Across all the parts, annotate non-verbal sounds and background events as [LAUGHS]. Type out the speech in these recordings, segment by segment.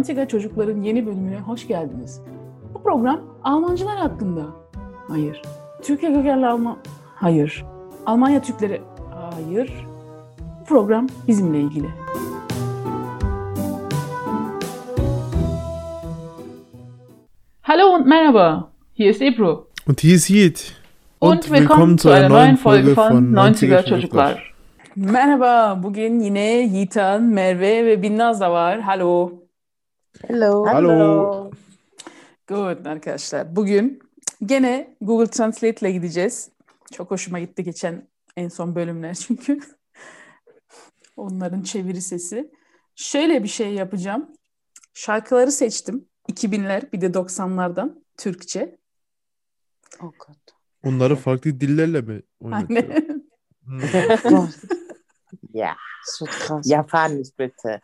90'er çocukların yeni bölümüne hoş geldiniz. Bu program Almancılar hakkında. Hayır. Türkiye kökenli Alman... Hayır. Almanya Türkleri... Hayır. Bu program bizimle ilgili. Hallo und merhaba. Hier ist Ebru. Und hier ist Yiğit. Und, willkommen zu einer neuen Folge von 90er Çocuklar. Merhaba. Bugün yine Yiğitan, Merve ve Binnaz da var. Hallo. Hello. Hallo. Good arkadaşlar. Bugün gene Google Translate ile gideceğiz. Çok hoşuma gitti geçen en son bölümler [LAUGHS] çünkü. Onların çeviri sesi. Şöyle bir şey yapacağım. Şarkıları seçtim. 2000'ler bir de 90'lardan Türkçe. Oh Gott. Onları farklı dillerle mi oynatıyor? [LAUGHS] [LAUGHS] Aynen. Japanisch [LAUGHS] bitte.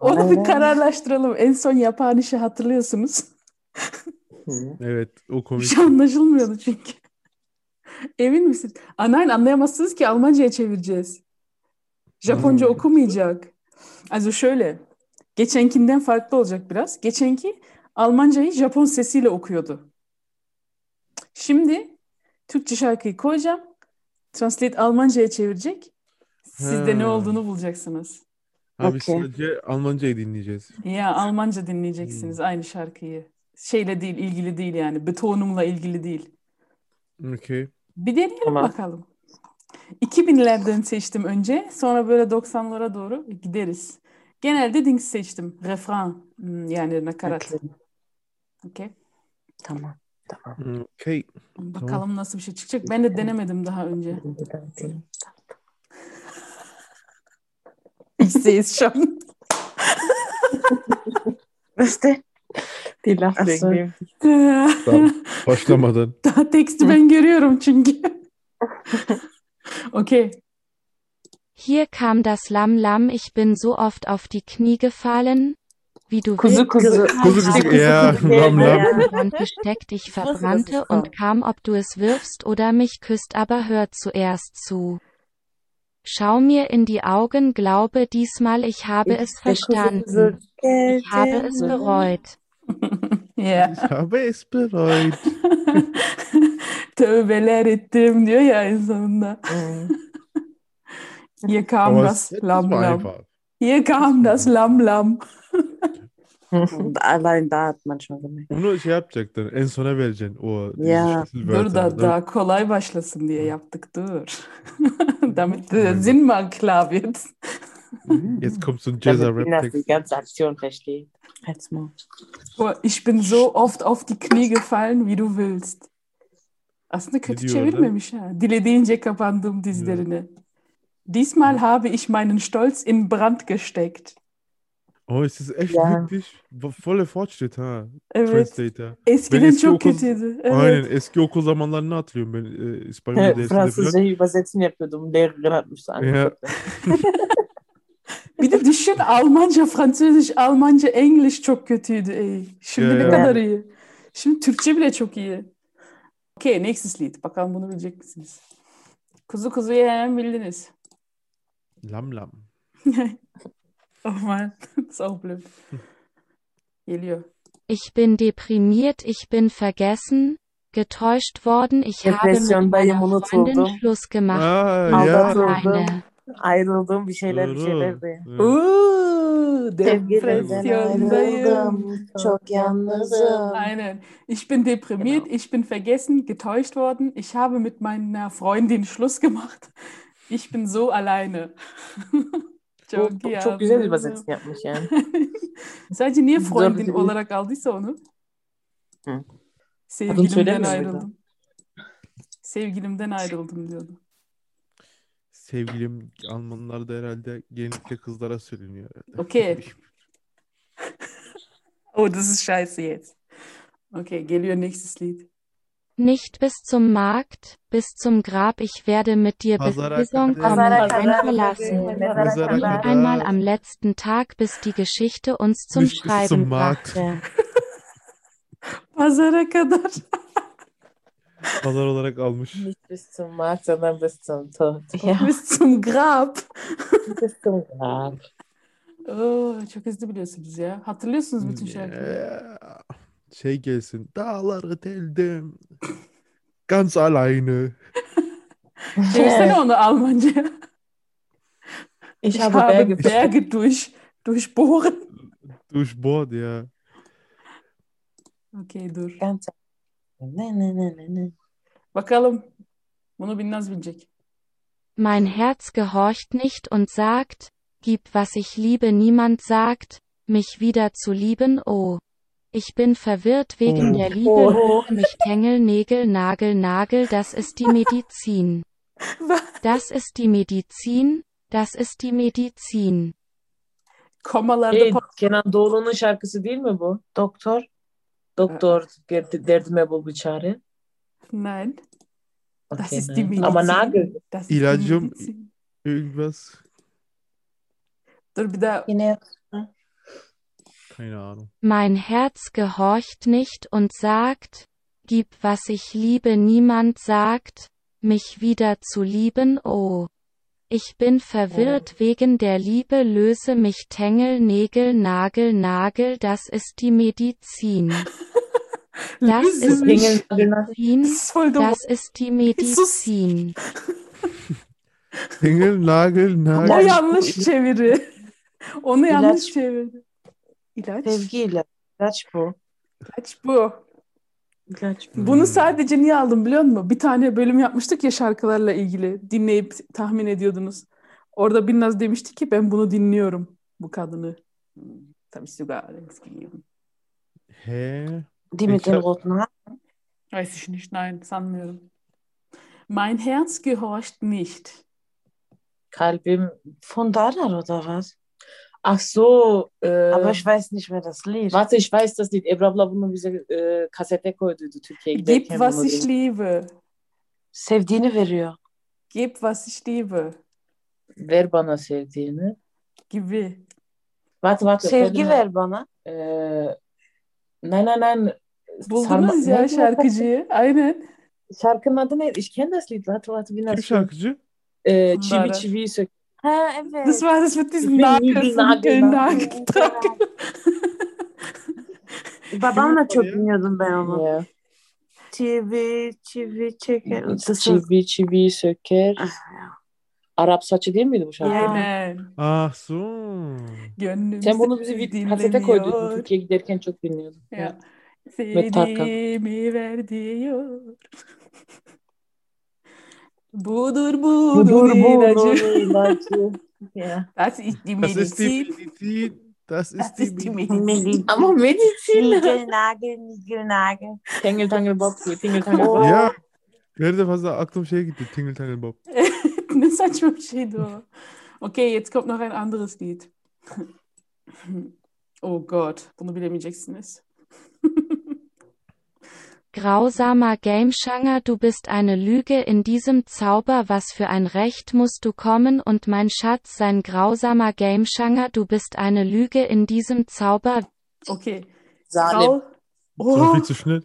Onu bir kararlaştıralım. En son yapan işi hatırlıyorsunuz. Evet, o Bir komik. şey anlaşılmıyordu çünkü. Emin misin? Anayın anlayamazsınız ki Almanca'ya çevireceğiz. Japonca Hmm. okumayacak. Also şöyle. Geçenkinden farklı olacak biraz. Geçenki Almancayı Japon sesiyle okuyordu. Şimdi Türkçe şarkıyı koyacağım. Translate Almanca'ya çevirecek. Siz de ne olduğunu bulacaksınız. Abi Okey. sadece Almancayı dinleyeceğiz. Ya Almanca dinleyeceksiniz aynı şarkıyı. Şeyle değil, ilgili değil yani. Betonumla ilgili değil. Okey. Bir deneyelim Tamam. bakalım. 2000'lerden seçtim önce. Sonra böyle 90'lara doğru gideriz. Genelde Dings seçtim. Refrain. hmm, Yani nakarat. Okay. Okey. Tamam. Tamam. Okey. Bakalım nasıl bir şey çıkacak. Ben de denemedim daha önce. Ich sehe es schon. [LAUGHS] Was denn? Die lacht Ach so. irgendwie. Tamam. Başlamadan. Daha teksti ben görüyorum çünkü. Okey. Hier kam das Lamm Lamm, ich bin so oft auf die Knie gefallen. Wie du Kuzu, willst, Kuzu. Kuzu habe kuzu. Ja, lam lam. ich Land gesteckt, ich verbrannte und kam, ob du es wirfst oder mich küsst, aber hör zuerst zu. Schau mir in die Augen, glaube diesmal, ich habe es verstanden. Ich habe es bereut. [LAUGHS] Yeah. Ich habe es bereut. [LAUGHS] Tövbeler ettim diyor ya en sonunda. Hier kam das Lamm. einfach. Hier kam das Lamm Lamm. [LAUGHS] Und allein da hat man schon gemerkt. Onu şey yapacaktın. En sona vereceksin. O Ya, Dur da daha kolay başlasın diye yaptık dur. [LAUGHS] Damit der Sinn mal klar wird. Jetzt kommt so ein Jazzer Damit Ina die ganze Aktion versteht. Halt's mal. Boah, ich bin so oft auf die Knie gefallen, wie du willst. Aslında kötü diyor çevirmemiş ha. Dilediğince kapandım dizlerine. Diesmal habe ich meinen Stolz in Brand gesteckt. Oh, es ist echt Ja. wirklich volle Fortschritt ha. Evet. Translator. Eskiden eski çok okul- kötüydü. Evet. Aynen eski okul zamanlarını hatırlıyorum ben e, İspanyolca Evet. Fransızcayı übersetzen yapıyordum. Lehrerin atmıştı. Ja. [LAUGHS] Bir de düşün Almanca, Fransızca, Almanca, English çok kötüydü. Ey. Şimdi ne Ya. kadar iyi. Şimdi Türkçe bile çok iyi. Okay, nächstes Lied. Bakalım bunu bilecek misiniz? Kuzu kuzuyu hemen bildiniz. Lam lam. [LAUGHS] Oh man, [LAUGHS] ist auch blöd. Geliyor. Ich bin deprimiert, ich bin vergessen, getäuscht worden, ich habe mit meiner. Freundin Schluss gemacht. Ya. war alleine. Ayrıldım bir şeyler bir Doğru. şeyler de. Evet. Uuu, depresyondayım. Çok yalnızım. Aynen. Ich bin deprimiert, ich bin vergessen, getäuscht worden. Ich habe mit meiner Freundin Schluss gemacht. Ich bin so alleine. [LAUGHS] Bu, Çok bu iyi çok güzel bir übersetzen yapmış yani. [LAUGHS] Sadece niye Freundin değil. olarak aldıysa onu? Hı. Sevgilimden ayrıldım. Sevgilimden ayrıldım diyordu. Sevgilim Almanlarda herhalde genellikle kızlara söyleniyor herhalde. Okay. Oh, das ist scheiße jetzt. Okay, geliyor nächstes Lied. Nicht bis zum Markt, bis zum Grab, ich werde mit dir bis Saison kommen, kadar. verlassen. Nicht einmal am letzten Tag, bis die Geschichte uns zum Nicht bis Schreiben zum Markt. brachte. [LAUGHS] Pazara kadar. Pazar olarak almış. Nicht bis zum Markt, sondern bis zum Tod. [LAUGHS] Ja, Bis zum Grab. bis zum Grab. Oo, çok hızlı biliyorsunuz ya. Hatırlıyorsunuz bütün şarkıları. Ya, Şey gelsin. Dağları deldim. Ganz alleine. [LAUGHS] Çevirsene onu Almanca. Ich Ich habe Berge Berge durch, durchbohren. Durchbohrt ya. Okey dur. Ganz. Ne ne ne ne ne. Bakalım. Bunu Binnaz bilecek. Mein Herz gehorcht nicht und sagt, gib was ich liebe niemand sagt, mich wieder zu lieben oh. Ich bin verwirrt wegen Oh. der Liebe, Oh. mich Tängel, Nägel, Nagel, Nagel, das ist die Medizin. Das ist die Medizin, das ist die Medizin. Komalarda pa- Kenan Doğulu'nun şarkısı değil mi bu? Doktor. Doktor der- derdime bul bir çare. Nein. Das Okay, ist die nein. Medizin. Ama Nagel. Das ist die İlacım-. Irgendwas. Dur bir daha. Yine Keine Ahnung. Mein Herz gehorcht nicht und sagt, gib was ich liebe niemand sagt, mich wieder zu lieben oh. Ich bin verwirrt wegen der Liebe löse mich Tängel, Nägel, Nagel, Nagel, das ist die Medizin. [LAUGHS] Das ist Medizin, Das ist die Medizin. [LAUGHS] Engel, Nagel, O Nagel. yanlış çeviri. Onu yanlış İlaç. çeviri. İlaç. İlaç bu. İlaç bu. İlaç bu. Bunu sadece niye aldım biliyor musun? Bir tane bölüm yapmıştık ya şarkılarla ilgili. Dinleyip tahmin ediyordunuz. Orada Binnaz demişti ki ben bunu dinliyorum. Bu kadını. Tabii sogar Lenski. Hä? Die mit Ich den hab- roten Haaren. Weiß ich nicht, nein, sanmıyorum. Mein Herz gehorcht nicht. Kalbim. Von Darar oder was? Ach so. E, Aber ich weiß nicht mehr das Lied. Warte, ich weiß das nicht. Ebru abla bunu bize e, kasete koyduydu Türkiye'ye Gib was ich liebe. Sevdiğini veriyor. Gib was ich liebe. Ver bana sevdiğini. Gibi. Warte, warte. Sevgi ver bana. E, nein, nein, nein. Buldunuz Sarma- ya şarkıcıyı. Aynen. Şarkının adı neydi? Ich kenne das Lied. Warte, warte. Wie Kim şarkıcı? E, Bunlara. Çivi Çivi Sök. Ha evet. Das war das mit diesem Ich will Nagel, Nagel, Nagel, Nagel, Nagel. Nagel. Babamla çok ya? dinliyordum ben onu. Ja. Çivi, çivi çeker. Çivi Çivi Söker. Ah, ya. Arap saçı değil miydi bu şarkı? Ya. Aynen. Ach so. Gönlüm Sen bunu bize seni bir kasete dinlemiyor. Türkiye'ye giderken çok dinliyordum. Ya. Tarkan. Sevdiğimi ver diyor. Budur budur ilacı. [LAUGHS] Das ist die Das ist die Medizin. Medizin. Das ist Das die ist die Medizin. Medizin. Ama medizin. Nigel, Nagel, Nigel, Nagel. Tengel tangel bob. Tingel tangel Oh. bob. Ya. Nerede fazla aklım şeye gitti. Tingle Tangle Bob. ne saçma bir şeydi o. Okay, jetzt kommt noch ein anderes Lied. [LAUGHS] Oh Gott, bunu bilemeyeceksiniz. [LAUGHS] Grausamer Gameschanger, du bist eine Lüge in diesem Zauber, was für ein Recht musst du kommen und mein Schatz, sein grausamer Gameschanger, du bist eine Lüge in diesem Zauber, Okay. Grau- Das war Oha, viel zu schnell.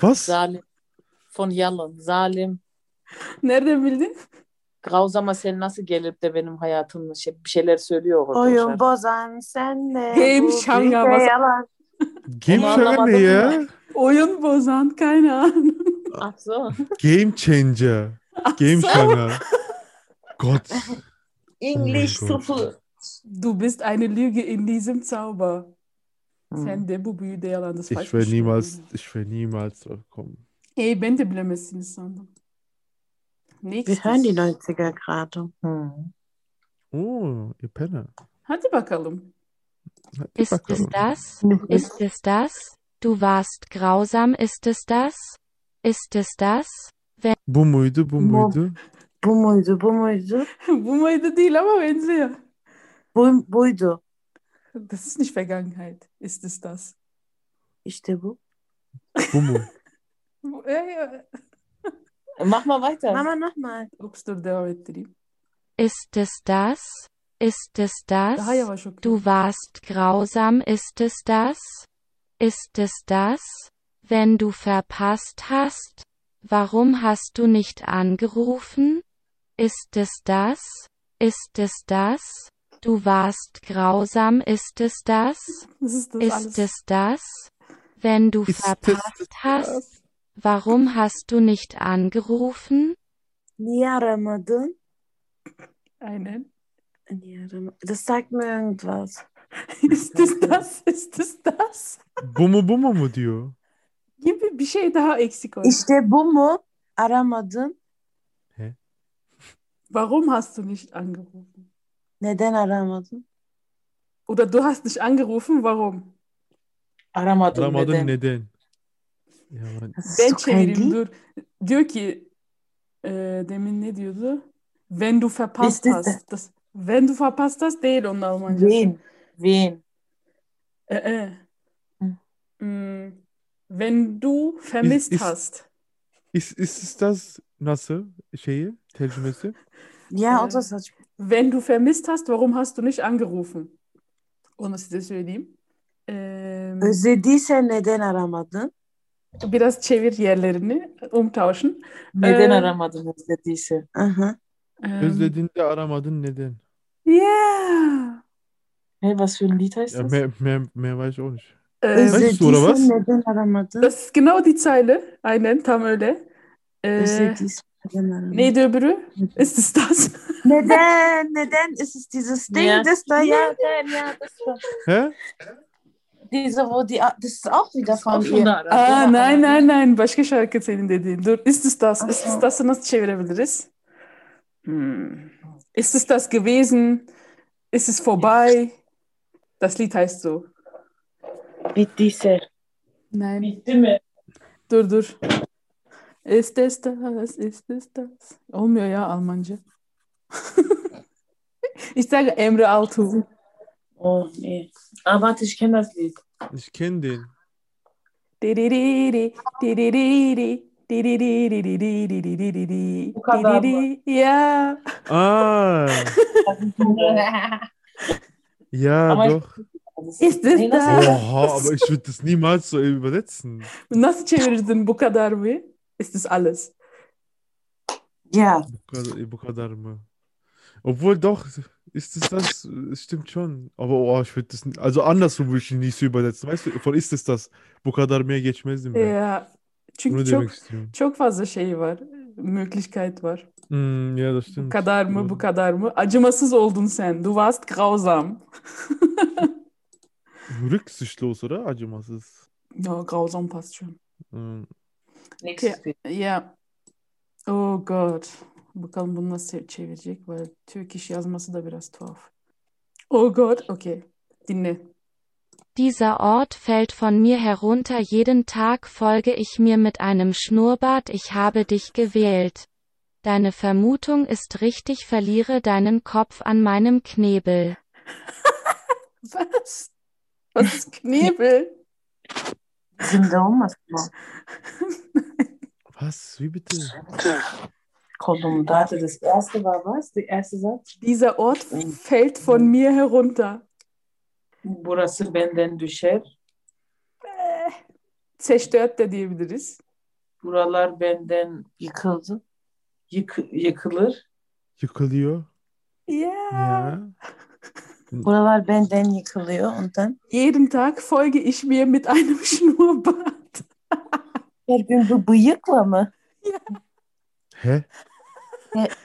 Was? Zalim. Von Yalan. Zalim. nereden bildin? Grausama sen nasıl gelip de benim hayatımı şey, bir şeyler söylüyor orada. Oyun bozan senle. Game bu şanga. Game Changer ne ya? Oyun bozan, keine Ahnung. Ach so. Game Changer. Game Changer. Gott. English Oh Gott. Du bist eine Lüge in diesem Zauber. Hmm. Sen de bu büyüde yalan. Das Ich will niemals, ich will niemals drauf kommen. Ey, ben de bilemezsiniz sandım. Nächstes. Wir hören die 90er gerade. Hı. Oh, ihr Penner. Hadi bakalım. Hadi ist es bakalım. das? Ist es das? Du warst grausam, ist es das? Ist es das? Bu muydu, bu Bu- muydu? Bu muydu, bu muydu? [LAUGHS] bu muydu değil ama benziyor. Bu, buydu. Das ist nicht Vergangenheit. Ist es das? İşte bu. Bu mu? [LAUGHS] Bu- Ja, ja. Mach mal weiter. Mama nochmal. Ups, dur devam ettireyim. Ist es das? Ist es das? Daha yavaş oku. Du warst grausam, ist es das? Ist es das? Wenn du verpasst hast? Warum hast du nicht angerufen? Ist es das? Ist es das? Du warst grausam, ist es das? Ist das Ist alles. es das? Wenn du Ist verpasst hast, das? warum hast du nicht angerufen? Niye aramadın? Aynen. Niye aramadın? Das sagt mir irgendwas. Ist es das? Ist es das? Bu mu bu mu mu diyor. Gibi bir şey daha eksik oldu. İşte bu mu? Aramadın. Warum hast du nicht angerufen? Neden aramadın? Oder du hast nicht angerufen, warum? Aramadım Aramadın neden? neden? Ya ben- Ben çevireyim dur. Diyor ki e, demin ne diyordu? Wenn du verpasst hast. Das, wenn du verpasst hast değil onun Almancası. Wen? Wen? Äh, äh. Hı. Mm, Wenn du vermisst ist- hast. Ist, ist es das nasıl şeyi tercümesi? Ya o da saçma. Wenn du vermisst hast, warum hast du nicht angerufen? Onu size söyleyeyim. Ee, Özlediyse neden aramadın? biraz çevir yerlerini, umtauschen. Neden Ee, aramadın özlediyse? Aha. Ähm, Özlediğinde aramadın neden? Yeah. Hey, was für ein Lied heißt Ja, das? mehr, mehr, mehr weiß ich auch nicht. Ee, Weißt du, oder was? Das ist genau die Zeile. Aynen tam öyle. Ee, neydi öbürü? Ist es das? Neden? Neden ist es dieses Ding, Ja. das da Ja, ja, der, ja, das war He? diese, wo die, das ist auch wieder von ihr. da. Aa, nein nein nein. Başka şarkı senin dediğin. Dur. Ist es das? Ist es Aha. das'ı nasıl çevirebiliriz? Hmm. Ist es das gewesen? Ist es vorbei? Das Lied heißt so. Bittiyse. Nein. Bitti mi? Dur dur. Ist es das? Ist es das? Olmuyor ya Almanca. [LAUGHS] ich sage Emre Altuğ. Oh, nee. Ah, warte, ich kenne das Lied. Ich kenne den. Ya. Ah, [LAUGHS] ja, Aber ich- doch. Ist es Nee, das das? Oha, aber ich würde das niemals so übersetzen. Nasıl çevirirdin bu kadar mı? Ist es alles? Ja, Bu kadar, bu kadar mı? Obwohl doch, ist es das? Es stimmt schon. Aber oh, ich würde das, n- also andersrum würde ich ihn nicht so übersetzen. Weißt du, von ist es das? Bu kadar mehr geçmezdim ben. Ya. Çünkü Bunu çok demek istiyorum. çok fazla şey var. Möglichkeit var. Hmm, ja, das Bu stimmt. kadar mı, bu kadar mı? Acımasız oldun sen. Du warst grausam. [LAUGHS] Rücksichtslos, oder? Acımasız. Ja, grausam passt schon. Hmm. Lied. Ya. Oh Gott. Bakalım bunu nasıl çevirecek? Böyle Türk iş yazması da biraz tuhaf. Oh Gott. Okay. Dinle. Dieser Ort fällt von mir herunter jeden Tag folge ich mir mit einem Schnurrbart ich habe dich gewählt. Deine Vermutung ist richtig verliere deinen Kopf an meinem Knebel. [LAUGHS] Was? Was ist Knebel? olmasın o. [LAUGHS] Was? Wie bitte? Kolumda. Warte, das erste war was? Der erste Satz? Dieser Ort fällt von mir herunter. Burası benden düşer. Eh, Zerstört de diyebiliriz. Buralar benden Yıkıldı. yık yıkılır. Yıkılıyor. Ja. Ja. [LAUGHS] Buralar benden yıkılıyor ondan. Jeden Tag folge ich mir mit [LAUGHS] einem Schnurrbart. Her gün bu bıyıkla mı? Hä?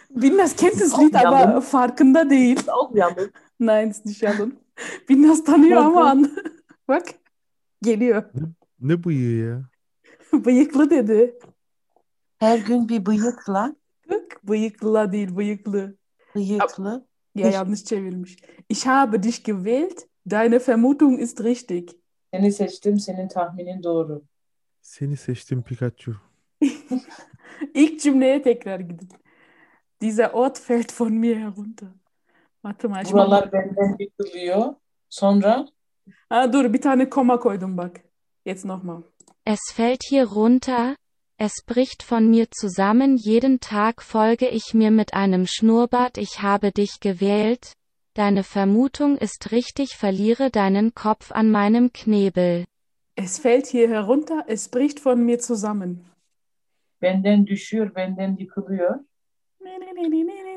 Binnas kennt das Lied, aber farkında değil. Yanlış. Nein, ist nicht Yalın. [LAUGHS] Binnas tanıyor ama an. [LAUGHS] Bak. Geliyor. Ne bıyığı ya? [LAUGHS] Bıyıklı dedi. Her gün bir bıyıkla. Bak, bıyıklı değil, bıyıklı. Bıyıklı. Ya Ich- yanlış çevirmiş. Ich habe dich gewählt. Deine Vermutung ist richtig. Seni seçtim, senin tahminin doğru. Seni seçtim Pikachu. İlk cümleye tekrar gidin. Dieser Ort fällt von mir herunter. Ich mach- Buralar benden yıkılıyor. Sonra Ha, dur bir tane koma koydum bak. Jetzt nochmal. Es fällt hier runter, es bricht von mir zusammen jeden Tag folge ich mir mit einem Schnurrbart ich habe dich gewählt, deine Vermutung ist richtig verliere deinen Kopf an meinem Knebel. Es fällt hier herunter, es bricht von mir zusammen. benden düşüyor, benden yıkılıyor. Ah, da, da, da, da,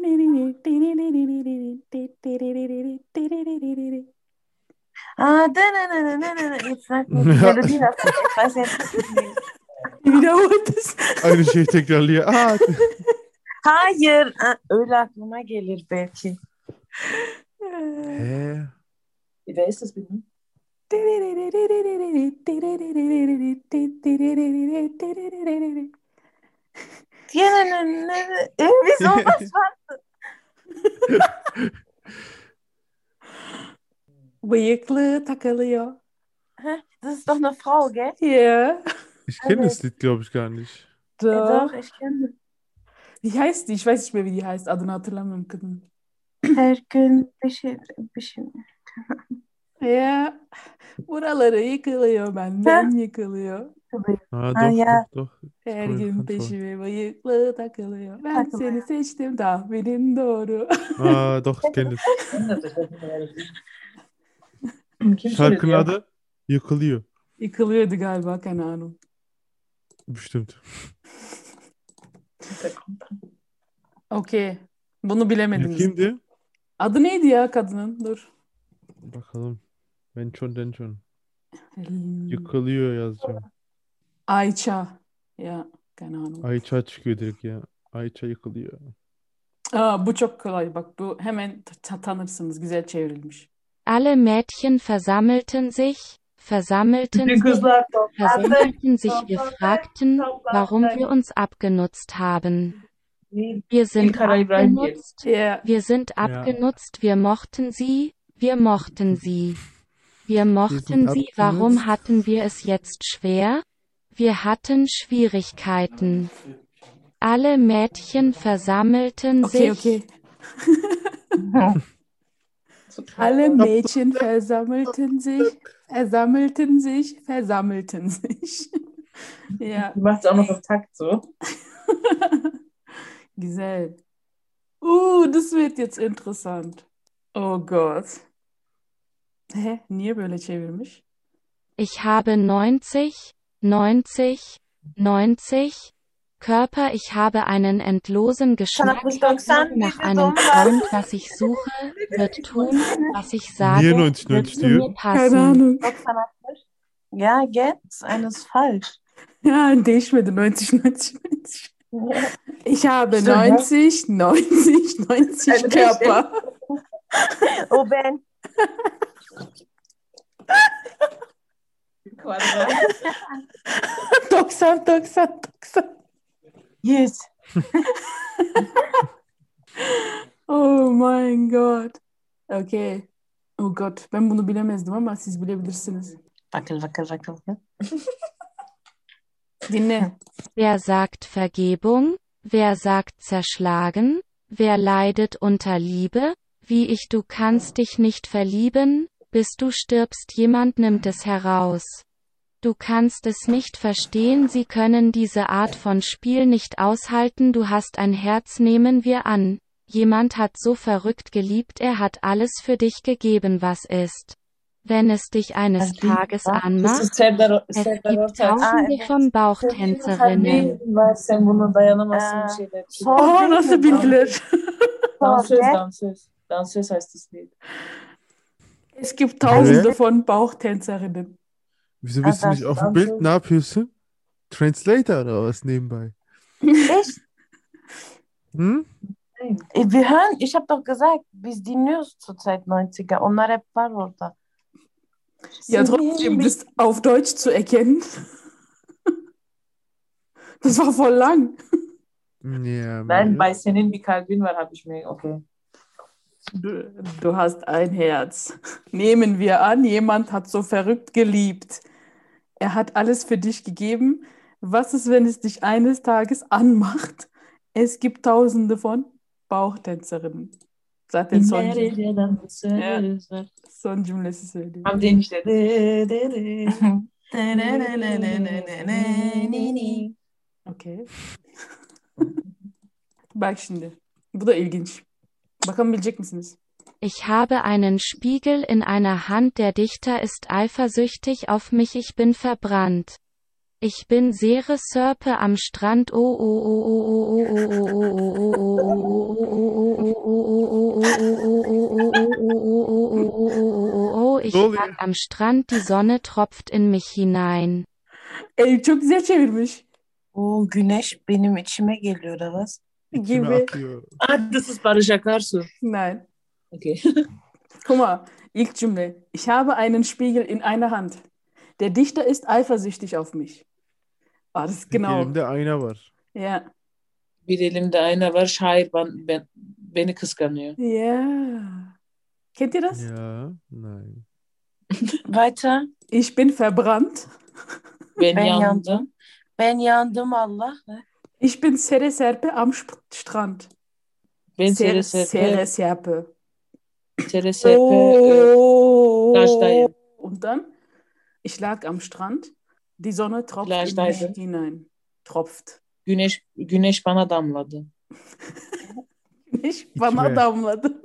da, da. Jetzt sag mir die Ja. Melodie davon. Ich weiß jetzt nicht. Wiederholt es. Aynı şeyi tekrarlıyor. Aa, Hayır. Ha, öyle aklıma gelir belki. hä? Wer ist das bitte? Irgendwie sowas war. Bıyıklı takılıyor. Das ist doch eine Frau, gell? Ja. Ich kenne das Lied, glaube ich, gar nicht. Ja, Doch. doch, ich kenne Wie heißt die? Ich weiß nicht mehr, wie die heißt. Adını hatırlamıyorum kadın. [CLEARS THROAT] Her gün bir şey, bir şey. [LAUGHS] Ya. Buraları yıkılıyor benden yıkılıyor. Ha, Ha, doch, ja. doch, doch. Her Koy, gün peşime bıyıklı takılıyor. Ben Takılıyor. seni seçtim tahminin doğru. Aa, doch, das. Kim Şarkının söylüyor? adı Yıkılıyor. Yıkılıyordu galiba Kenan'ım. Bestimmt. Okey. Bunu bilemediniz. Kimdi? Adı neydi ya kadının? Dur. Bakalım. Ben schon, den schon. Hmm. Yıkılıyor yazacağım. Ayça. Ya Kenan'ım. Ayça çıkıyor direkt ya. Ayça yıkılıyor. Aa, bu çok kolay. Bak bu hemen tanırsınız. Güzel çevrilmiş. Alle Mädchen versammelten sich, versammelten sich, versammelten sich, wir fragten, warum wir uns abgenutzt haben. Wir sind abgenutzt, wir sind abgenutzt, wir mochten sie, wir mochten sie. Wir mochten sie, warum hatten wir es jetzt schwer? Wir hatten Schwierigkeiten. Alle Mädchen versammelten okey sich, okey. [LAUGHS] [LAUGHS] Alle Mädchen versammelten sich, versammelten sich, versammelten sich. [LAUGHS] ja, Die macht es auch noch auf Takt so. güzel. Uh, das wird jetzt interessant. Oh Gott. Hä? Niye böyle çevirmiş? Ich habe 90, 90, 90. Körper, ich habe einen endlosen Geschmack Sana 90 nach einem. Freund, was ich suche, wird tun, was ich sage, Niye 90 wird 90 zu mir Keine passen. Ahnung. 90. Ja, jetzt, eines falsch. Ja, değişmedi 90 90 90. Ich habe Stimmt, ja. 90, 90, 90 Also, Körper. O Quadrat. 90, 90, 90. Yes. [LAUGHS] Oh mein Gott. Okay. Oh Gott, ben bunu bilemezdim ama siz bilebilirsiniz. Wackel, wackel. wackel. [LAUGHS] Dinle. Wer sagt Vergebung? Wer sagt zerschlagen? Wer leidet unter Liebe? Wie ich du kannst dich nicht verlieben, bis du stirbst jemand nimmt es heraus. Du kannst es nicht verstehen, sie können diese Art von Spiel nicht aushalten, du hast ein Herz nehmen wir an. Jemand hat so verrückt geliebt, er hat alles für dich gegeben, was ist. Wenn es dich eines Tages anmacht, es gibt tausende von Bauchtänzerinnen. Değil nasıl bildiler? Dansöz, dansöz. Dansöz heißt das Lied. Es gibt tausende von Bauchtänzerinnen. Wieso bist du nicht auf dem Bild? Ne yapıyorsun? Translator oder was nebenbei? Ich, Hm? Wir hören, ich habe doch gesagt, biz dinliyoruz zurzeit 90er. Onlar hep var orada. Ja, trotzdem, das auf Deutsch zu erkennen. [LAUGHS] Das war voll lang. Ja, Nein, bei senin bir kalbin var habe ich mir, okay. Du, du hast ein Herz. Nehmen wir an, jemand hat so verrückt geliebt. Er hat alles für dich gegeben. Was ist, wenn es dich eines Tages anmacht? Es gibt tausende von Bauchtänzerinnen. Zaten son, var. son cümlesi söylüyor. Hamdi enişte. Okey. Bak şimdi. Bu da ilginç. Bakalım bilecek misiniz? Ich habe einen Spiegel in einer Hand, der Dichter ist eifersüchtig auf mich, ich bin verbrannt. Ich bin Sere Sörpe am Strand. Oh oh oh oh oh oh oh oh oh oh oh ich lag am Strand, die Sonne tropft in mich hinein. Ey çok güzel çevirmiş. O güneş benim içime geliyor. İçime Gibi. Ah, das ist Barış Akarsu. Nein. Okay. [LAUGHS] Guck mal, ilk Cümle. Ich habe einen Spiegel in einer Hand. Der Dichter ist eifersüchtig auf mich. Ah, das ist genau. Elimde ayna var. Ja. Bir elimde ayna var. Şair ben, ben, beni kıskanıyor. Ja. Kennt ihr das? Ja, nein. [LAUGHS] Weiter. Ich bin verbrannt. Ben, Ben yandım. yandım. Ben yandım Allah. Ich bin Sere Serpe am Strand. Ben Sere, sere Sere serpe. Sere serpe. Oh. Plajdayım. Und dann, ich lag am Strand. Die Sonne tropft in mich Plajdaydım. hinein. Tropft. Güneş, güneş bana damladı. [LAUGHS] Nicht bana İçime. damladı.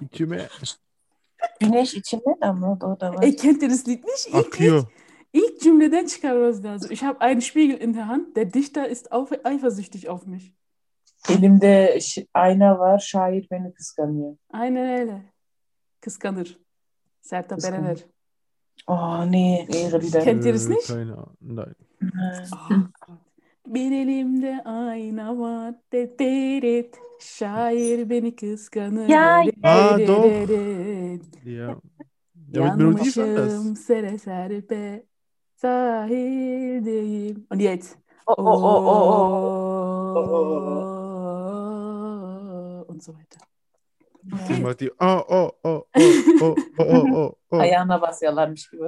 İçime Güneş içime damladı o da var. Ey, kennt ihr das Lied nicht? İlk, akıyor. ilk, ilk cümleden çıkarmamız lazım. Ich habe einen Spiegel in der Hand. Der Dichter ist auf, eifersüchtig auf mich. Elimde ayna var. Şair beni kıskanıyor. Aynen öyle. Kıskanır. Sertab Kıskanır. Erener. Oh nee. Bir de. Kennt ihr das nicht? Keine Ahnung. Nein. Bir elimde ayna var. Det, det. Şair beni kıskanır. Aa, det, doch. Ja. Ja, mit Melodie ist anders. Sere serpe. Sahildeyim. Und jetzt. Oh, oh, oh, oh, oh. Und so weiter. Okay. Macht die oh oh, oh, oh, oh, oh, oh, oh, oh, oh. Ayağına basıyorlarmış gibi.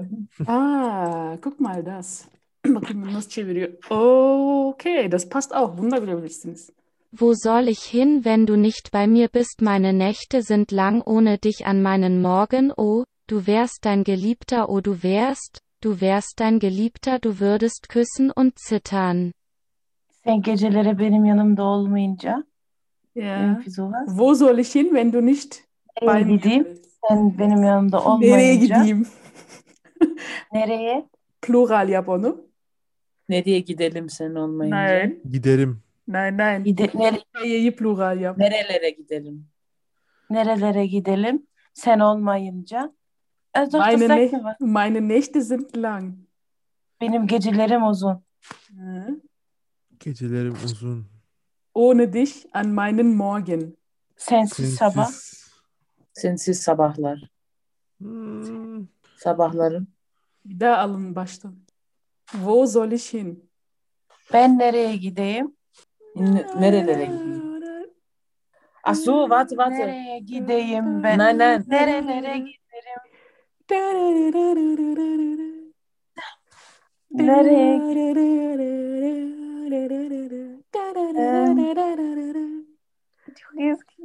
Ah, guck mal das. [CLEARS THROAT] Okay, das passt auch. Wunderbilabilirsiniz. Wo soll ich hin, wenn du nicht bei mir bist? Meine Nächte sind lang ohne dich an meinen Morgen. Oh, du wärst dein Geliebter. Oh, du wärst, du wärst dein Geliebter. Du würdest küssen und zittern. Sen geceleri benim yanımda olmayınca Ja. Wo soll ich hin, wenn du nicht bei Nereye mir gideyim? bist? Sen benim yanımda Nereye olmayınca gideyim? nereye? Plural yap onu. Nereye gidelim sen olmayınca? Nein. Giderim. Nein, nein. Gide nere- plural yap. Nerelere gidelim? nerelere gidelim? Sen olmayınca. E, doch, das Meine, sagt Nä mir was. meine Nächte sind lang. Benim gecelerim uzun. Hı. Gecelerim uzun. Ohne dich an meinen Morgen. Sensiz sabah. Sensiz. Sabahlar. Hmm. Sabahların. Bir daha alın baştan. Wo soll ich hin? Ben nereye gideyim? N- nerelere gideyim? Asu, warte, warte. Nereye gideyim ben? Nein, nein. Nerelere giderim? Nereye Çok eski.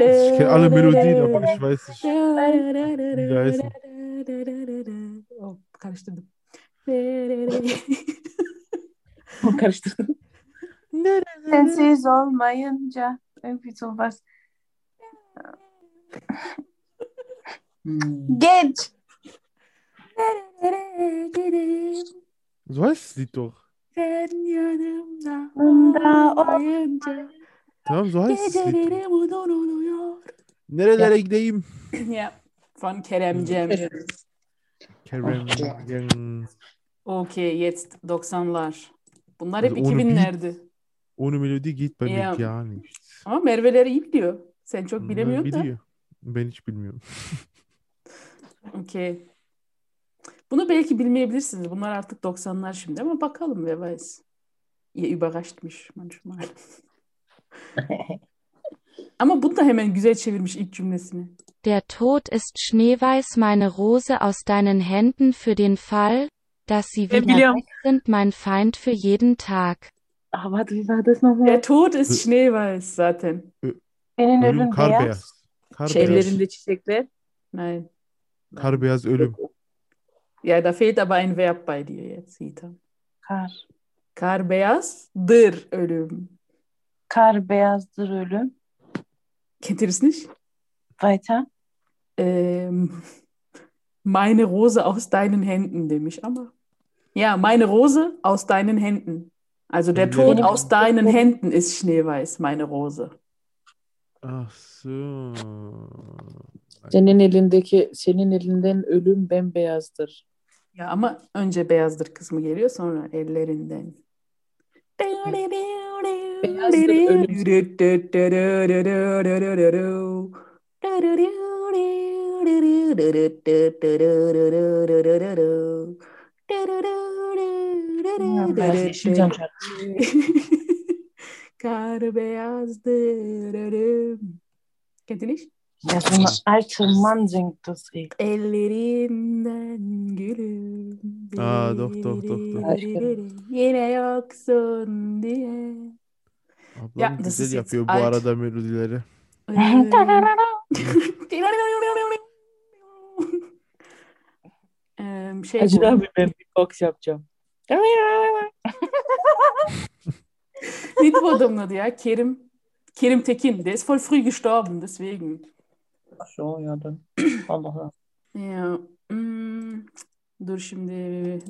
Ich kenne alle Melodien, aber ich weiß nicht. Wie heißen. Oh, karıştırdım. [LAUGHS] Karıştırdım. Sensiz olmayınca irgendwie sowas. Hmm. Genç. So heißt das Lied doch. Sen yanımda Yanımda olmayınca Tamam, so heißt das Lied. gecelerim uzun oluyor. Nerelere gideyim? [LAUGHS] Ja, von Kerem Cem. Kerem. Yang. Okay, jetzt 90'lar. Bunlar Also hep ohne 2000'lerdi. Ohne Melodie geht bei mir Ja. gar. Ama Merve'ler iyi biliyor. Sen çok bilemiyorsun da. biliyor. Ben hiç bilmiyorum. Okay. Bunu belki bilmeyebilirsiniz. Bunlar artık 90'lar şimdi ama bakalım wer weiß. Ihr überrascht mich manchmal. [LAUGHS] Ama bunu da hemen güzel çevirmiş ilk cümlesini. Der Tod ist schneeweiß, meine Rose aus deinen Händen für den Fall, dass sie wieder biliyorum. weg sind, mein Feind für jeden Tag. Ah, warte, wie war das nochmal? Der Tod ist Schneeweiß zaten. Senin Ölüm ölün kar beyaz. beyaz. Kar Şeyleri- beyaz. Ellerinde çiçekler. Nein. Kar beyaz ölüm. Ja, da fehlt aber ein Verb bei dir jetzt, Sita. Kar. Kar beyazdır ölüm. Kar beyazdır ölüm. Kennt ihr das nicht? Weiter. Ähm, Meine Rose aus deinen Händen demiş ama. Ja, meine Rose aus deinen Händen. Also der Tod aus deinen Händen ist schneeweiß, meine Rose. Ach so. Senin elindeki, senin elinden ölüm bembeyazdır. Ya ama önce beyazdır kısmı geliyor sonra ellerinden. Şarkısı. [LAUGHS] Kar beyazdır ölüm. Kennst eine alte Mann singt das Lied. Ellerinden gülüm. Aa, doch, doch, doch, doch. Yine yoksun diye. Ablam Ja, das güzel yapıyor bu alt. arada melodileri. Eee, şey Hacı abi ben beatbox yapacağım. Neydi bu adamın adı ya? Kerim. Kerim Tekin. Der ist voll früh gestorben, deswegen. Ach so, ja dann. Allah Allah. Ya, hmm, dur şimdi.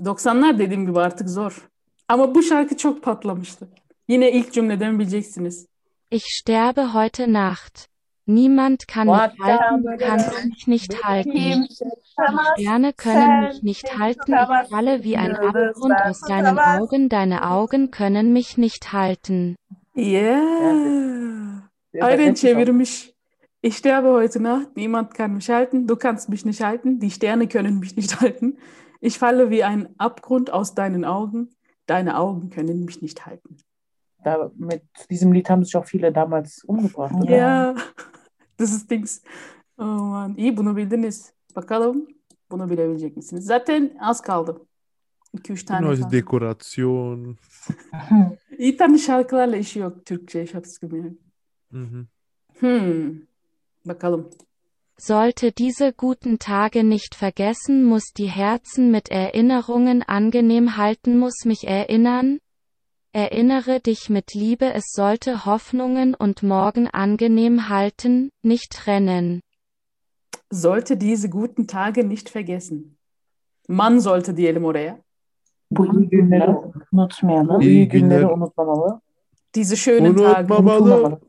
90'lar dediğim gibi artık zor. Ama bu şarkı çok patlamıştı. Yine ilk cümleden bileceksiniz. Ich sterbe heute Nacht. Niemand kann mich halten, du kannst mich nicht halten. Die Sterne können mich nicht halten, ich falle wie ein Abgrund aus deinen Augen, deine Augen können mich nicht halten. Yeah. Aynen çevirmiş. Ich sterbe heute Nacht, niemand kann mich halten, du kannst mich nicht halten, die Sterne können mich nicht [LAUGHS] halten. Ich falle wie ein Abgrund aus deinen Augen, deine Augen können mich nicht halten. Da, mit diesem Lied haben sich auch viele damals umgebracht. oder? Ya, this [LAUGHS] is things. Aman, iyi bunu bildiniz. Bakalım bunu bilebilecek misiniz? Zaten az kaldı. 2-3 tane Neues kaldı. Dekoration. İyi tane şarkılarla işi yok Türkçe şapskım yani. Mhm. Hmm. Bakalım. Sollte diese guten Tage nicht vergessen, muss die Herzen mit Erinnerungen angenehm halten, muss mich erinnern. Erinnere dich mit Liebe, es sollte Hoffnungen und Morgen angenehm halten, nicht trennen. Sollte diese guten Tage nicht vergessen. Man sollte diyelim oraya. Bu iyi günleri unutmayalım. İyi İyi günleri günler. unutmamalı. Diese schönen Tage. Unutmamalı.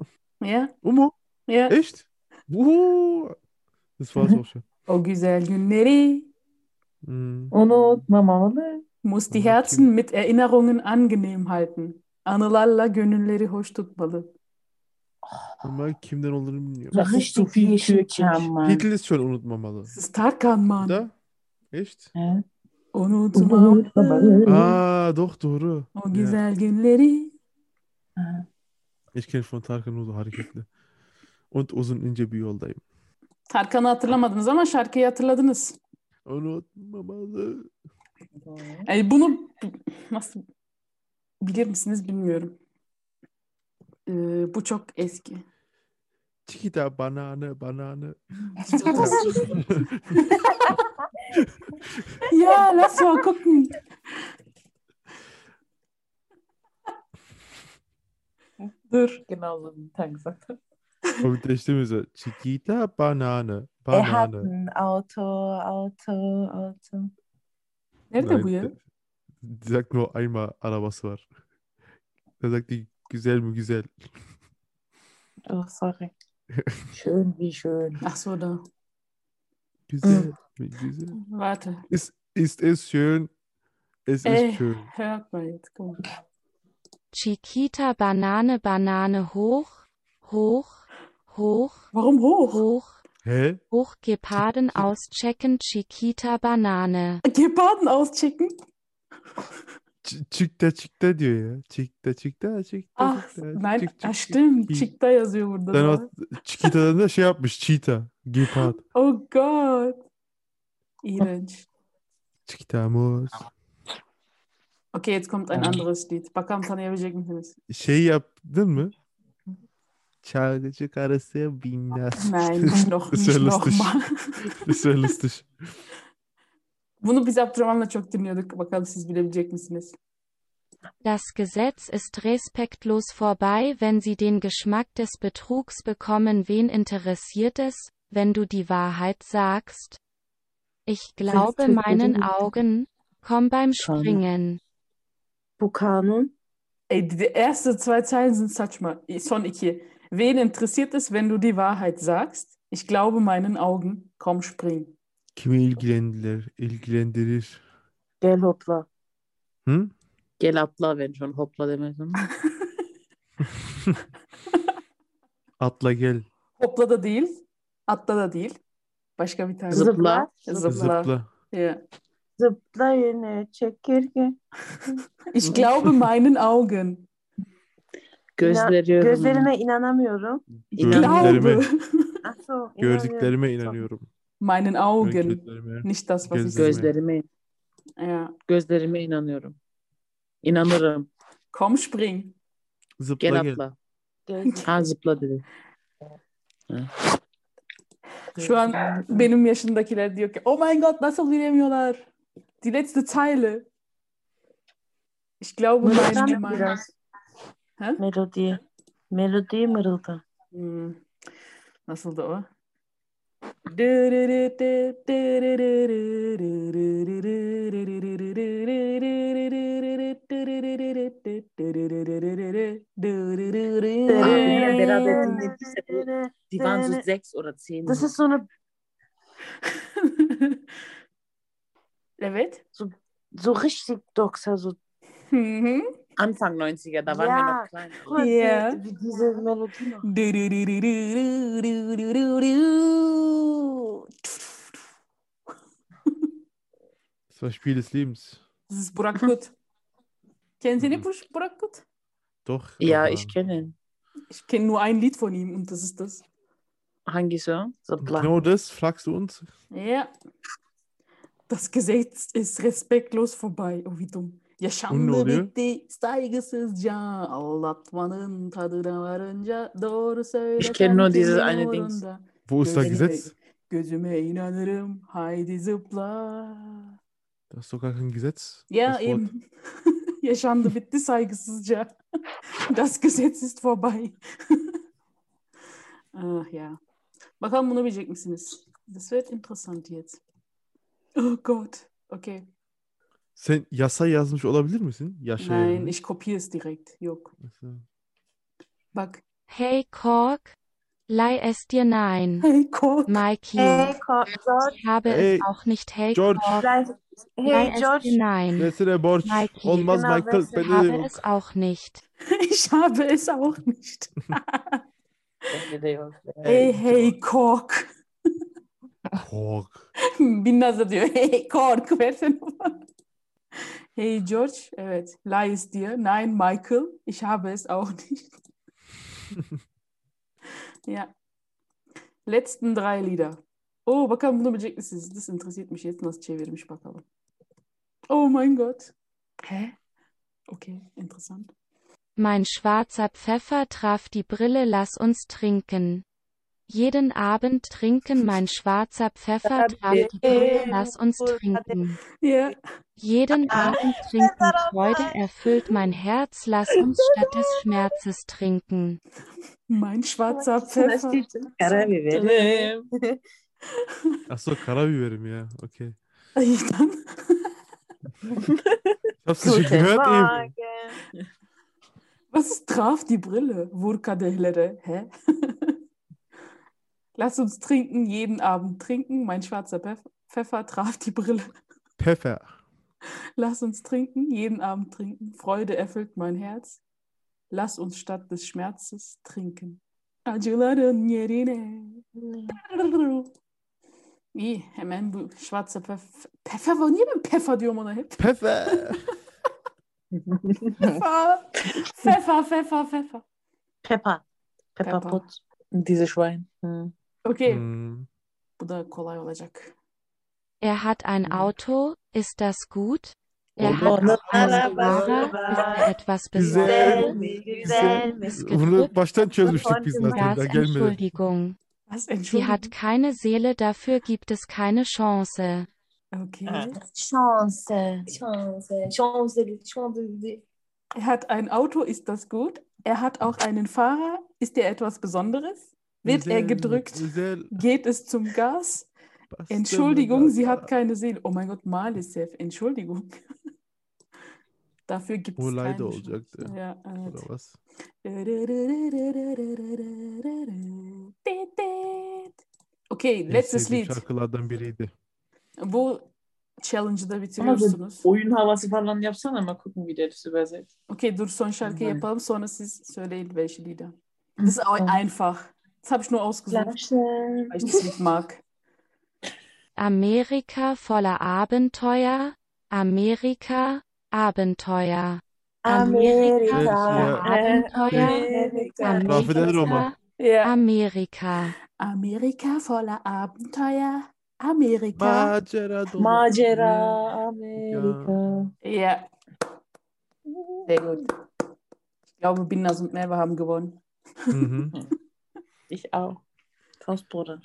Umu. ya. Echt? Das war's auch schon. O güzel günleri Mhm. Unutmamalı. muss die Ama Herzen kim- mit Erinnerungen angenehm halten. Anılarla gönülleri hoş tutmalı. Ama kimden olduğunu bilmiyorum. Das ist so viel Yeşilçam Mann. Titel ist schon unutmamalı. Das ist Tarkan Mann. Da? Echt? Evet. Unutmamalı. Aa, doch doğru. O güzel günleri. Ich kenne von Tarkan nur so hareketli. Und uzun ince bir yoldayım. Tarkan'ı hatırlamadınız ama şarkıyı hatırladınız. Unutmamalı. Yani bunu nasıl bilir misiniz bilmiyorum. Ee, bu çok eski. Chiquita banane banane. Ja, lass [LAUGHS] mal gucken. Dur. Genau so wie Tag gesagt [LAUGHS] mit der Stimme so. Chiquita banane Er hat banane. ein Auto, Auto, Auto. Die sagt nur einmal arabası var. Da sagt die güzel mü güzel. Oh, sorry. [LAUGHS] Schön wie schön. Ach so, da. Güzel mü güzel. Warte. Ist, ist es schön? Es Ey, ist schön. hört mal jetzt. Guck mal. Chiquita Banane Banane hoch, hoch, hoch, Warum hoch? hoch, Hä? hoch Geparden auschecken Chiquita Banane. Geparden auschecken? Çıkta çıkta diyor ya. Çıkta çıkta çıkta Ah, çıkta. nein, çık, çık, ah, çık, stimmt. çık. Chick'ta yazıyor burada Dann da. hat Chiquita'dan da şey yapmış. Cheetah. Gepard. Oh Gott. İğrenç. Chiquitamos. Okay, jetzt kommt ein anderes Lied. Bakalım tanıyabilecek misiniz? Şey yaptın mı? Çalgıcı karısı binmez. Nein, noch, Das nicht wäre lustig. Das wäre lustig. Bunu biz Abdurrahman'la çok dinliyorduk. Bakalım siz bilebilecek misiniz? Das Gesetz ist respektlos vorbei, wenn sie den Geschmack des Betrugs bekommen. Wen interessiert es, wenn du die Wahrheit sagst? Ich glaube meinen. Augen. Komm beim. Springen. Bu kanun. Ey, die ersten zwei Zeilen sind saçma. Son iki. Wen interessiert es, wenn du die Wahrheit sagst? Ich glaube meinen Augen. Komm, spring. Kimi ilgilendirir, ilgilendirir. Gel hopla. Hı? Gel atla ben şu an hopla demedim. [LAUGHS] Atla gel. Hopla da değil. Atla da değil. Başka bir tane. Zıpla. Zıpla. Zıpla. Ja. Zıpla yine çekirge. [LAUGHS] Ich glaube meinen Augen. Gözleri Gözlerime inanamıyorum. Ich Gördüklerime. so, inanıyorum. Gördüklerime inanıyorum. meinen Augen. Nicht das, was ich Gözlerime. sehe. gözlerime Ja. gözlerime inanıyorum. İnanırım. Komm, spring. Zıpla Gel gel. atla. Ha zıpla dedi. Şu an benim yaşındakiler diyor ki, oh mein Gott, nasıl bilemiyorlar? Die letzte Zeile. Ich glaube Mırıldan meinen, mı meinen. biraz? He? Melodi. Melodi mırıldan. Hmm. Nasıldı o? Beraber dinlediyse bu Die waren so sechs oder zehn. Das ist so eine Evet. so richtig Doxa, so Hı hı. Anfang 90er, da waren wir Ja. noch klein. Ja. wie diese Melodie noch. Das war Spiel des Lebens. Das ist Burak Kut. Kennen Sie nicht Bur- Burak Kut? Doch. Ja, aber ich kenne ihn. Ich kenne nur ein Lied von ihm und das ist das. O? Zıpla. Genau das fragst du uns. Ja. Das Gesetz ist respektlos vorbei. Oh, wie dumm. Yaşandı bitti saygısızca aldatmanın tadına varınca doğru söylesen kenne nur dieses eine Dings. Wo ist da Gözüme- Gesetz? Gözüme inanırım haydi zıpla. Da ist doch gar kein Gesetz. Ja eben. Yaşandı bitti saygısızca. [LAUGHS] Das Gesetz ist vorbei. [LAUGHS] ah, ja. Bakalım bunu bilecek misiniz? Das wird interessant jetzt. Oh Gott. Okay. Sen yasa yazmış olabilir misin? Yaşa Nein, yerine. ich kopiere es direkt. Yok. Mesela. Bak. Hey Kork. Leih es dir nein. Hey Kork. Mikey. Hey, Ko- George. Ich habe Hey, es auch nicht Hey George. Kork. Leih- Leih Hey, es George. dir nein. Nesine borç Mikey. olmaz Genau, Michael. Ich de habe yok. es auch nicht. Ich habe es auch nicht. Bende de yok. Hey, hey Kork. Kork. [LAUGHS] Binnaz diyor. Hey Kork. Versene bana. [LAUGHS] Hey George. Evet. Leih es dir. Nein, Michael. Ich habe es auch nicht. [LAUGHS] ja. Letzten drei Lieder. Oh, bakalım bunu bilecek misiniz? Das interessiert mich jetzt. Nasıl çevirmiş bakalım. Oh mein Gott. Hä? Okay, interessant. Mein schwarzer Pfeffer traf die Brille, lass uns trinken. Jeden Abend trinken, mein schwarzer Pfeffer traf die Brille, lass uns trinken. Ja. Jeden Abend trinken, Freude erfüllt mein Herz, lass uns statt des Schmerzes trinken. Mein schwarzer Pfeffer. Ach so, Karabiberim ja. Okay. Ich hab's nicht gehört eben. Was traf die Brille? Vur kadehlere. Hä? Lass uns trinken, jeden Abend trinken. Mein schwarzer Pfeff- Pfeffer traf die Brille. Pfeffer. Lass uns trinken, jeden Abend trinken. Freude erfüllt mein Herz. Lass uns statt des Schmerzes trinken. İyi, hemen bu schwarzer Pfeffer. Pfeffer, warum niye ben Pfeffer diyorum ona hep? Pfeffer. Pfeffer, Pfeffer, Pfeffer, Pfeffer. Peppa. Peppa Peppa. Pot. Diese Schwein. Hı. Okay, Hm. bu da kolay olacak. Er hat ein. Auto, ist das gut? Er Oh, hat auch eine Arabası Fahrer, ist er etwas Besonderes? Bunu baştan çözmüştük biz zaten. Da gelmedi. Was? Sie hat keine Seele, dafür gibt es keine Chance. Okay. Chance. Chance, Chance, Chance. Er hat ein Auto, ist das gut? Er hat auch einen Fahrer, ist er etwas Besonderes? Wird er gedrückt? Geht es zum Gas? Entschuldigung, sie hat keine Seele. Oh mein Gott, maalesef. Entschuldigung. [LAUGHS] Dafür gibt es O leider keine olacaktı. Ja, evet. Oder was? [LAUGHS] Okay, En letztes Lied. şarkılardan biriydi. Bu challenge'ı da Ama bitiriyorsunuz. oyun havası falan yapsana ama gucken wie der das übersetzt. Okay, dur son şarkıyı yapalım sonra siz söyleyin welche Lieder. Das ist auch einfach. Das habe ich nur ausgesucht, weil ich das Lied mag. Amerika voller Abenteuer, Amerika, Abenteuer. Amerika. voller Abenteuer, Amerika. Amerika, Ja. Amerika. Amerika voller Abenteuer. Amerika. Macera dolu. Macera Amerika. Ja. Sehr gut. Ich glaube, Binnaz und Merve haben gewonnen. Hı. [LAUGHS] Ich auch. Faustbruder.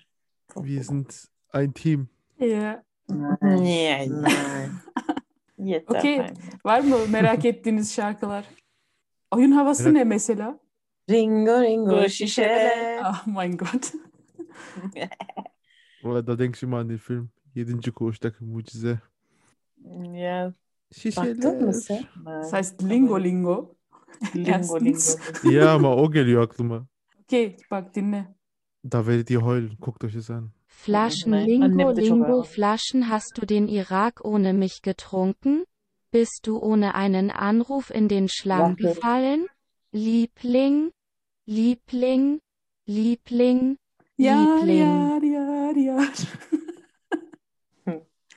Wir sind ein Team. Ja. Nein. Nein. Yeter. Okey. Hayır. Var mı merak ettiğiniz şarkılar? Oyun havası Merak- ne mesela? Ringo Ringo şişe. Oh mein Gott. Oder da denke ich immer an den Film. Yedinci Koğuştaki Mucize. Ya. Baktın mı sen? Das heißt Lingo Lingo. Lingo lingo. Ya ama o geliyor aklıma. Okay, bak dinle. Da werdet ihr heulen. Guckt euch das an. Flaschen Nein, Lingo, Lingo. Flaschen hast du den Irak ohne mich getrunken? Bist du ohne einen Anruf in den Schlamm Danke. gefallen? Liebling, Liebling, Liebling, Yar Liebling. yar yar yar.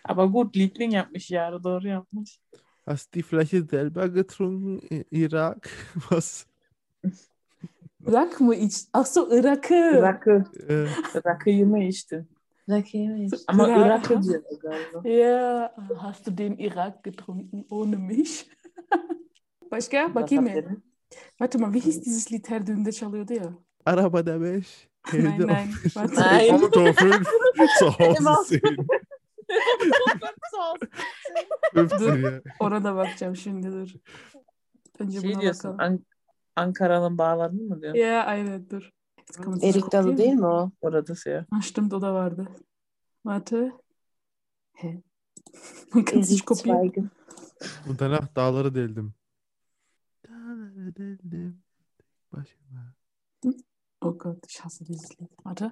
Aber gut, Liebling yapmış yarı doğru yapmış. Hast die Flasche selber getrunken, Irak? [LAUGHS] Was? Irak mı iç? So Irak'ı. Rakı. Äh, Rakıyı mı içtin? Rakıymış. Ama Irak. Irak'ı diyor galiba. Ja, hast du den Irak getrunken ohne mich? [LAUGHS] Başka? Bakayım mı? Warte mal, wie hieß dieses Lied her düğünde çalıyordu ya? Arabada 5. Nein, nein. Warte. [LAUGHS] Nein. Auto [LAUGHS] 5. Zu Hause Immer. 10. 15 ya. Orada bakacağım şimdi dur. Önce Şey buna diyorsun, bakalım. An- Ankara'nın bağlarını mı diyorsun? Ja, aynen dur. Erik Dalı değil mi o? Orada ya. Ah, stimmt, o da vardı. Warte. Hä? Man [LAUGHS] kann sich kopieren. Und danach dağları deldim. Dağları deldim. Başıma. Oh Gott, ich hasse dieses Lied. Warte.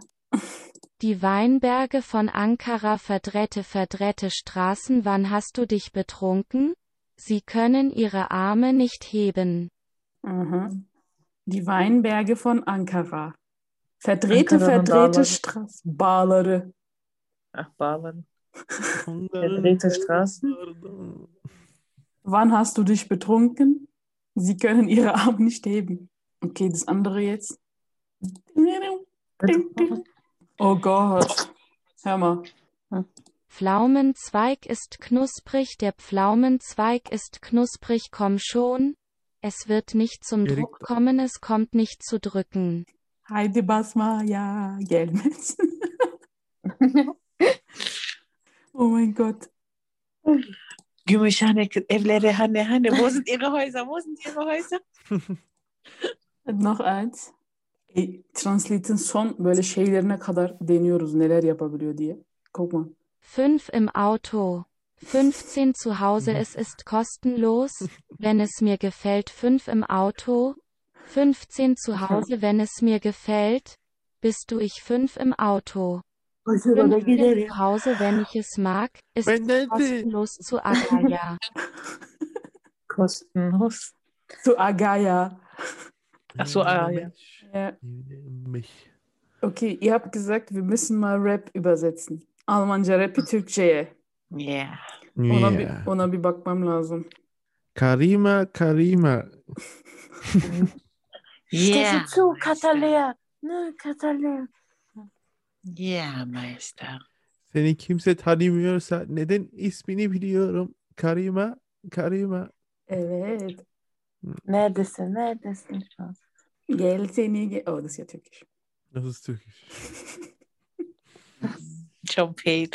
Die Weinberge von Ankara verdrehte verdrehte Straßen wann hast du dich betrunken? Sie können ihre Arme nicht heben. Aha. Die Weinberge von Ankara. Verdrehte, Ankara'nın verdrehte. Straßen. Ah bağları. Onların Verdrehte Straßen. Wann hast du dich betrunken? Sie können ihre Arme nicht heben. Okay, das andere jetzt. Oh Gott. Hör mal. Pflaumenzweig ist knusprig, der Pflaumenzweig ist knusprig, komm schon. Es wird nicht zum Erik- Druck kommen, es kommt nicht zu drücken. Haydi basma ya gelmez. [LAUGHS] oh mein Gott. Gümüşhane evleri hani hani wo sind ihre Häuser? Wo sind ihre Häuser? [LAUGHS] Noch eins. E, Translate'in son böyle şeylerine kadar deniyoruz neler yapabiliyor diye. Guck mal. Fünf im Auto. 15 zu Hause, es ist kostenlos, wenn es mir gefällt. Fünf im Auto. 15 zu Hause, wenn es mir gefällt. Bist du ich fünf im Auto. 15 zu Hause, wenn ich es mag, ist kostenlos zu Agaya. Kostenlos. Zu Agaya. Ach so, ah, ja. Ja. Mich. Okay, ihr habt gesagt, wir müssen mal Rap übersetzen. Almanca Rap'i Türkçe'ye. Yeah. Ona, Yeah. bir, ona bir bakmam lazım. Karima, Karima. Yeah. Zu, Katalea. Ne, Katalea. Yeah, Meister. Seni kimse tanımıyorsa neden ismini biliyorum. Karima, Karima. Evet. Neredesin? Neredesin şu an? Gel seni gel. Oh, das ist ja türkisch. Das ist türkisch. Çok paid.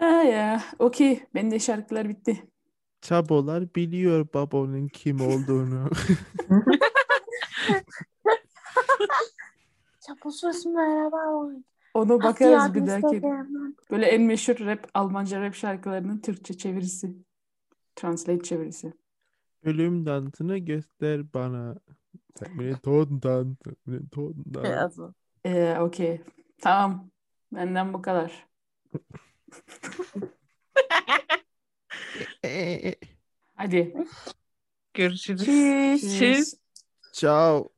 Ha ya. Okey. Benim de şarkılar bitti. Çabolar biliyor babonun kim olduğunu. [LAUGHS] Çapulsuz merhaba. Du bakarız bir dahaki. Böyle en meşhur rap, Almanca rap şarkılarının Türkçe çevirisi. Translate çevirisi. Ölüm dantını göster bana. Totentanz. zeig mir den Totentanz. Also. Ee, okey. Tamam. Benden bu kadar. [LAUGHS] Hadi. Görüşürüz. Tschüss. Tschüss. Ciao.